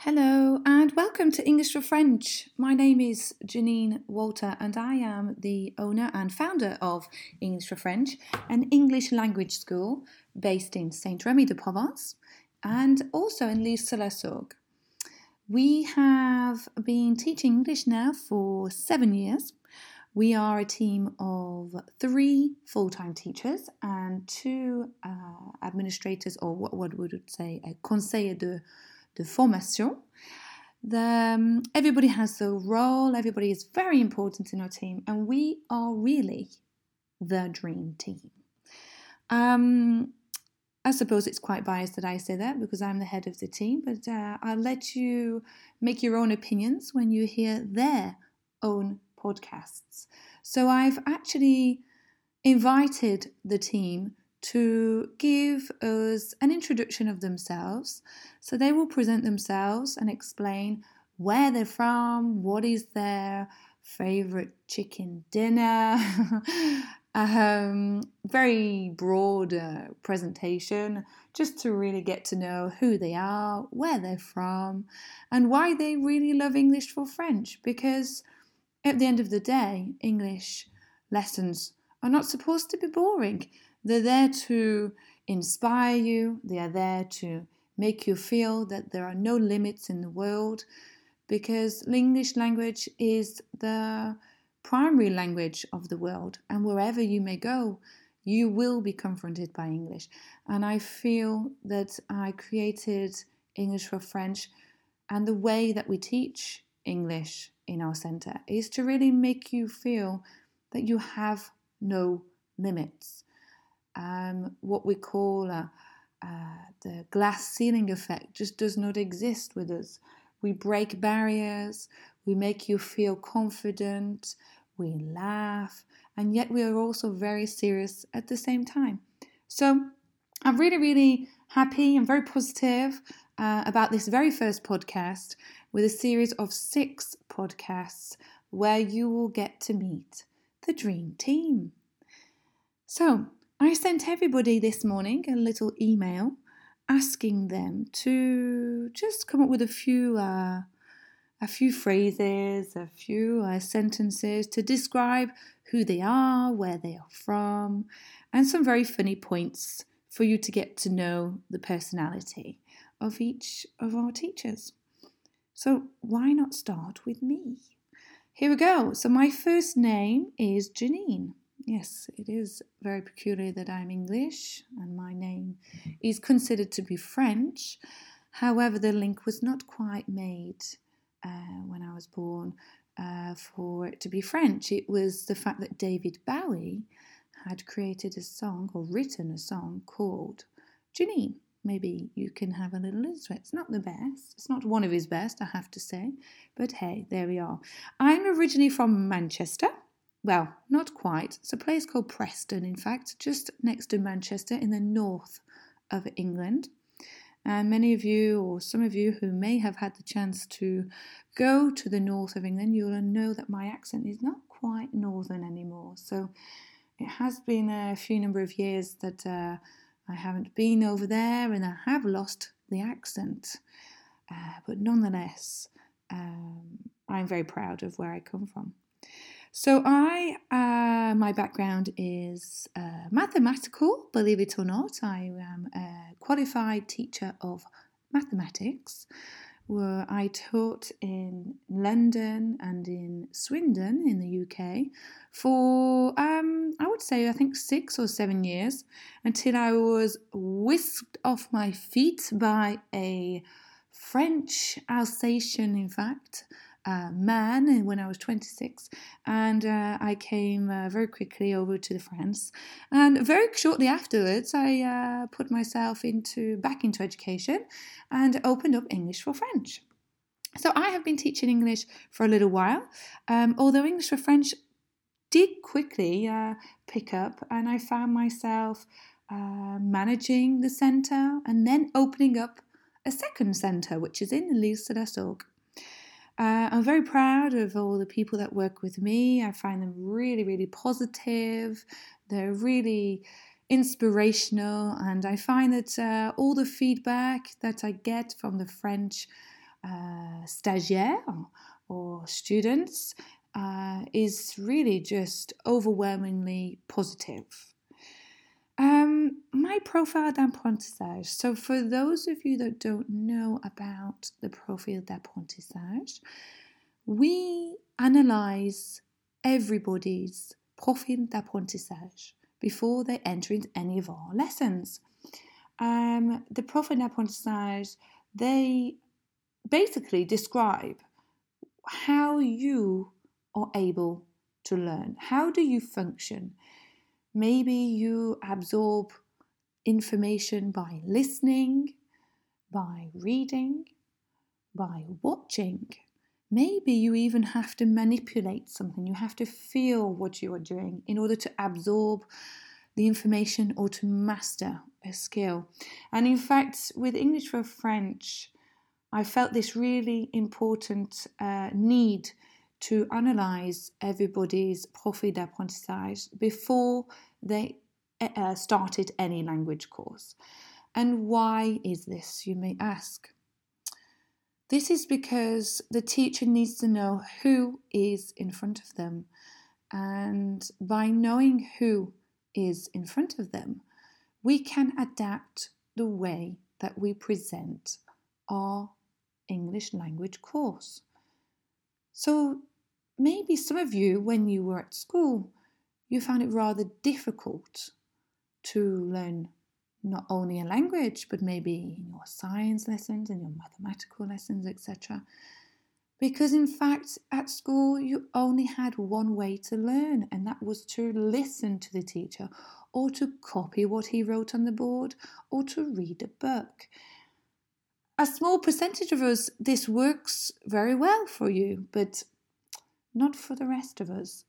Hello and welcome to English for French. My name is Janine Walter and I am the owner and founder of English for French, an English language school based in Saint Remy de Provence and also in L'Isle sur la Sorgue. We have been teaching English now for seven years. We are a team of three full time teachers and two uh, administrators, or what, what would say, a conseiller de de formation. The, um, everybody has a role, everybody is very important in our team, and we are really the dream team. Um, I suppose it's quite biased that I say that because I'm the head of the team, but uh, I'll let you make your own opinions when you hear their own podcasts. So I've actually invited the team to give us an introduction of themselves. So they will present themselves and explain where they're from, what is their favorite chicken dinner. um, very broad uh, presentation just to really get to know who they are, where they're from, and why they really love English for French. Because at the end of the day, English lessons are not supposed to be boring. They're there to inspire you, they are there to make you feel that there are no limits in the world because the English language is the primary language of the world, and wherever you may go, you will be confronted by English. And I feel that I created English for French, and the way that we teach English in our center is to really make you feel that you have no limits um, what we call uh, the glass ceiling effect just does not exist with us. We break barriers, we make you feel confident, we laugh, and yet we are also very serious at the same time. So I'm really, really happy and very positive uh, about this very first podcast with a series of six podcasts where you will get to meet the dream team. So, I sent everybody this morning a little email asking them to just come up with a few uh, a few phrases, a few uh, sentences to describe who they are, where they are from, and some very funny points for you to get to know the personality of each of our teachers. So, why not start with me? Here we go. So, my first name is Janine yes, it is very peculiar that I'm English and my name is considered to be French. However, the link was not quite made uh, when I was born uh, for it to be French. It was the fact that David Bowie had created a song or written a song called Janine. Maybe you can have a little listen. It's not the best. It's not one of his best, I have to say. But hey, there we are. I'm originally from Manchester well, not quite. It's a place called Preston, in fact, just next to Manchester in the north of England. And many of you, or some of you who may have had the chance to go to the north of England, you'll know that my accent is not quite northern anymore. So it has been a few number of years that uh, I haven't been over there and I have lost the accent. Uh, but nonetheless, um, I'm very proud of where I come from. So I, uh, my background is uh, mathematical, believe it or not. I am a qualified teacher of mathematics, where I taught in London and in Swindon in the UK for, um, I would say, I think six or seven years until I was whisked off my feet by a French Alsatian, in fact, uh, man when I was 26, and uh, I came uh, very quickly over to France. And very shortly afterwards, I uh, put myself into back into education and opened up English for French. So I have been teaching English for a little while, um, although English for French did quickly uh, pick up, and I found myself uh, managing the centre and then opening up a second centre, which is in L'Isle sur la Sorgue. Uh, I'm very proud of all the people that work with me. I find them really, really positive. They're really inspirational, and I find that uh, all the feedback that I get from the French uh, stagiaires or students uh, is really just overwhelmingly positive. Um, my profile d'apprentissage. So, for those of you that don't know about the profile d'apprentissage, we analyze everybody's profile d'apprentissage before they enter into any of our lessons. Um, the profile d'apprentissage, they basically describe how you are able to learn. How do you function? Maybe you absorb information by listening, by reading, by watching. Maybe you even have to manipulate something. You have to feel what you are doing in order to absorb the information or to master a skill. And in fact, with English for French, I felt this really important uh, need to analyze everybody's profil d'apprentissage before they eh, uh, started any language course. And why is this, you may ask? This is because the teacher needs to know who is in front of them. And by knowing who is in front of them, we can adapt the way that we present our English language course. So maybe some of you, when you were at school, you found it rather difficult to learn not only a language, but maybe in your science lessons and your mathematical lessons, etc. Because in fact, at school, you only had one way to learn, and that was to listen to the teacher, or to copy what he wrote on the board, or to read a book. A small percentage of us, this works very well for you, but not for the rest of us.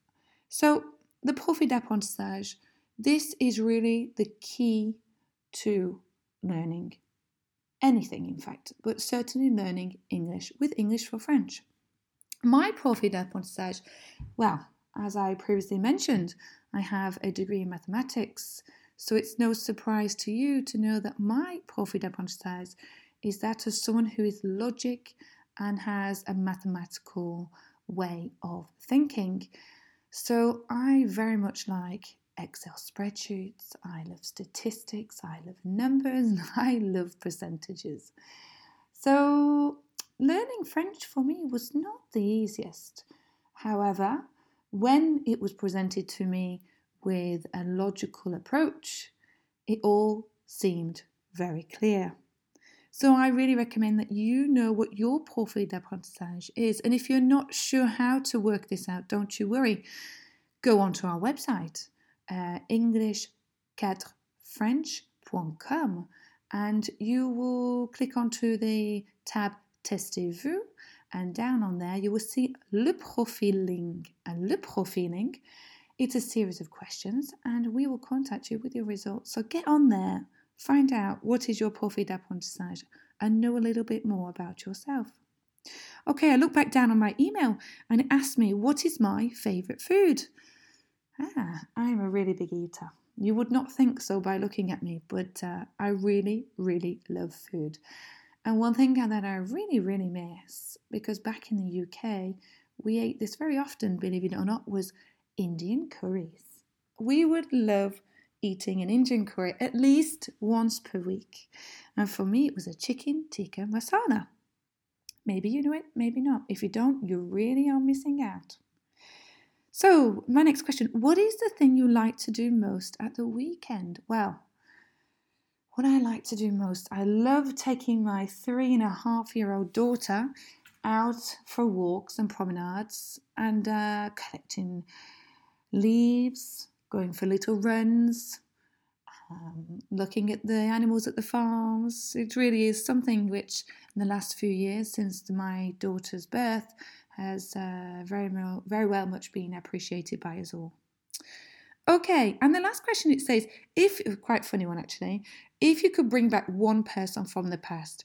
So, the profil d'apprentissage, this is really the key to learning anything, in fact, but certainly learning English with English for French. My profil d'apprentissage, well, as I previously mentioned, I have a degree in mathematics, so it's no surprise to you to know that my profil d'apprentissage is that of someone who is logic and has a mathematical way of thinking. So I very much like Excel spreadsheets, I love statistics, I love numbers, and I love percentages. So learning French for me was not the easiest. However, when it was presented to me with a logical approach, it all seemed very clear. So I really recommend that you know what your profil d'apprentissage is. And if you're not sure how to work this out, don't you worry. Go onto our website, uh, english4french.com, and you will click onto the tab Testez-vous, and down on there you will see Le Profiling. And Le Profiling, it's a series of questions, and we will contact you with your results. So get on there Find out what is your profil d'apprentissage and know a little bit more about yourself. Okay, I look back down on my email and it asked me, What is my favourite food? Ah, I'm a really big eater. You would not think so by looking at me, but uh, I really, really love food. And one thing that I really, really miss, because back in the UK, we ate this very often, believe it or not, was Indian curries. We would love eating an Indian curry at least once per week. And for me, it was a chicken tikka masala. Maybe you know it, maybe not. If you don't, you really are missing out. So, my next question What is the thing you like to do most at the weekend? Well, what I like to do most, I love taking my three and a half year old daughter out for walks and promenades and uh, collecting leaves, going for little runs, um, looking at the animals at the farms. It really is something which, in the last few years since my daughter's birth, has uh, very, very well much been appreciated by us all. Okay, and the last question it says, if quite funny one actually, if you could bring back one person from the past,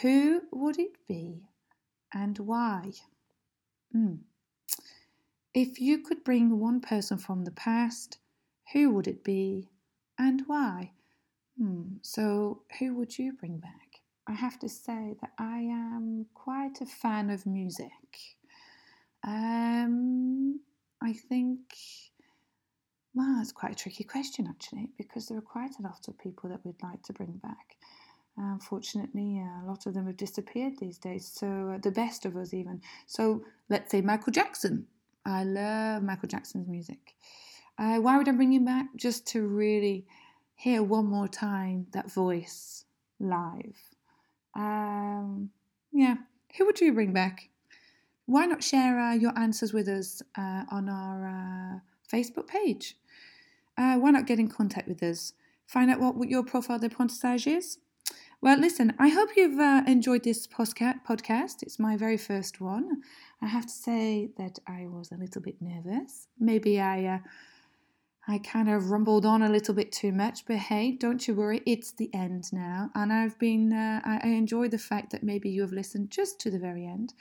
who would it be and why? Hmm. If you could bring one person from the past, who would it be and why? Hmm, so who would you bring back? I have to say that I am quite a fan of music. Um, I think, well, it's quite a tricky question actually, because there are quite a lot of people that we'd like to bring back. Unfortunately, a lot of them have disappeared these days. So uh, the best of us, even. So let's say Michael Jackson. I love Michael Jackson's music. Uh, why would I bring him back? Just to really hear one more time that voice live. Um, yeah, who would you bring back? Why not share uh, your answers with us uh, on our uh, Facebook page? Uh, why not get in contact with us? Find out what, your profile d'apprentissage is. Well, listen, I hope you've uh, enjoyed this podcast. It's my very first one. I have to say that I was a little bit nervous. Maybe I I kind of rumbled on a little bit too much, but hey, don't you worry, it's the end now. And I've been, uh, I, enjoy the fact that maybe you have listened just to the very end.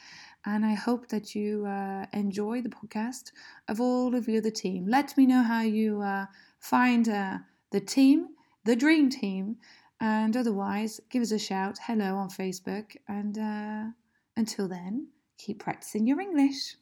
And I hope that you uh, enjoy the podcast of all of you, the team. Let me know how you uh, find uh, the team, the dream team. And otherwise, give us a shout, hello on Facebook. And uh, until then, keep practicing your English.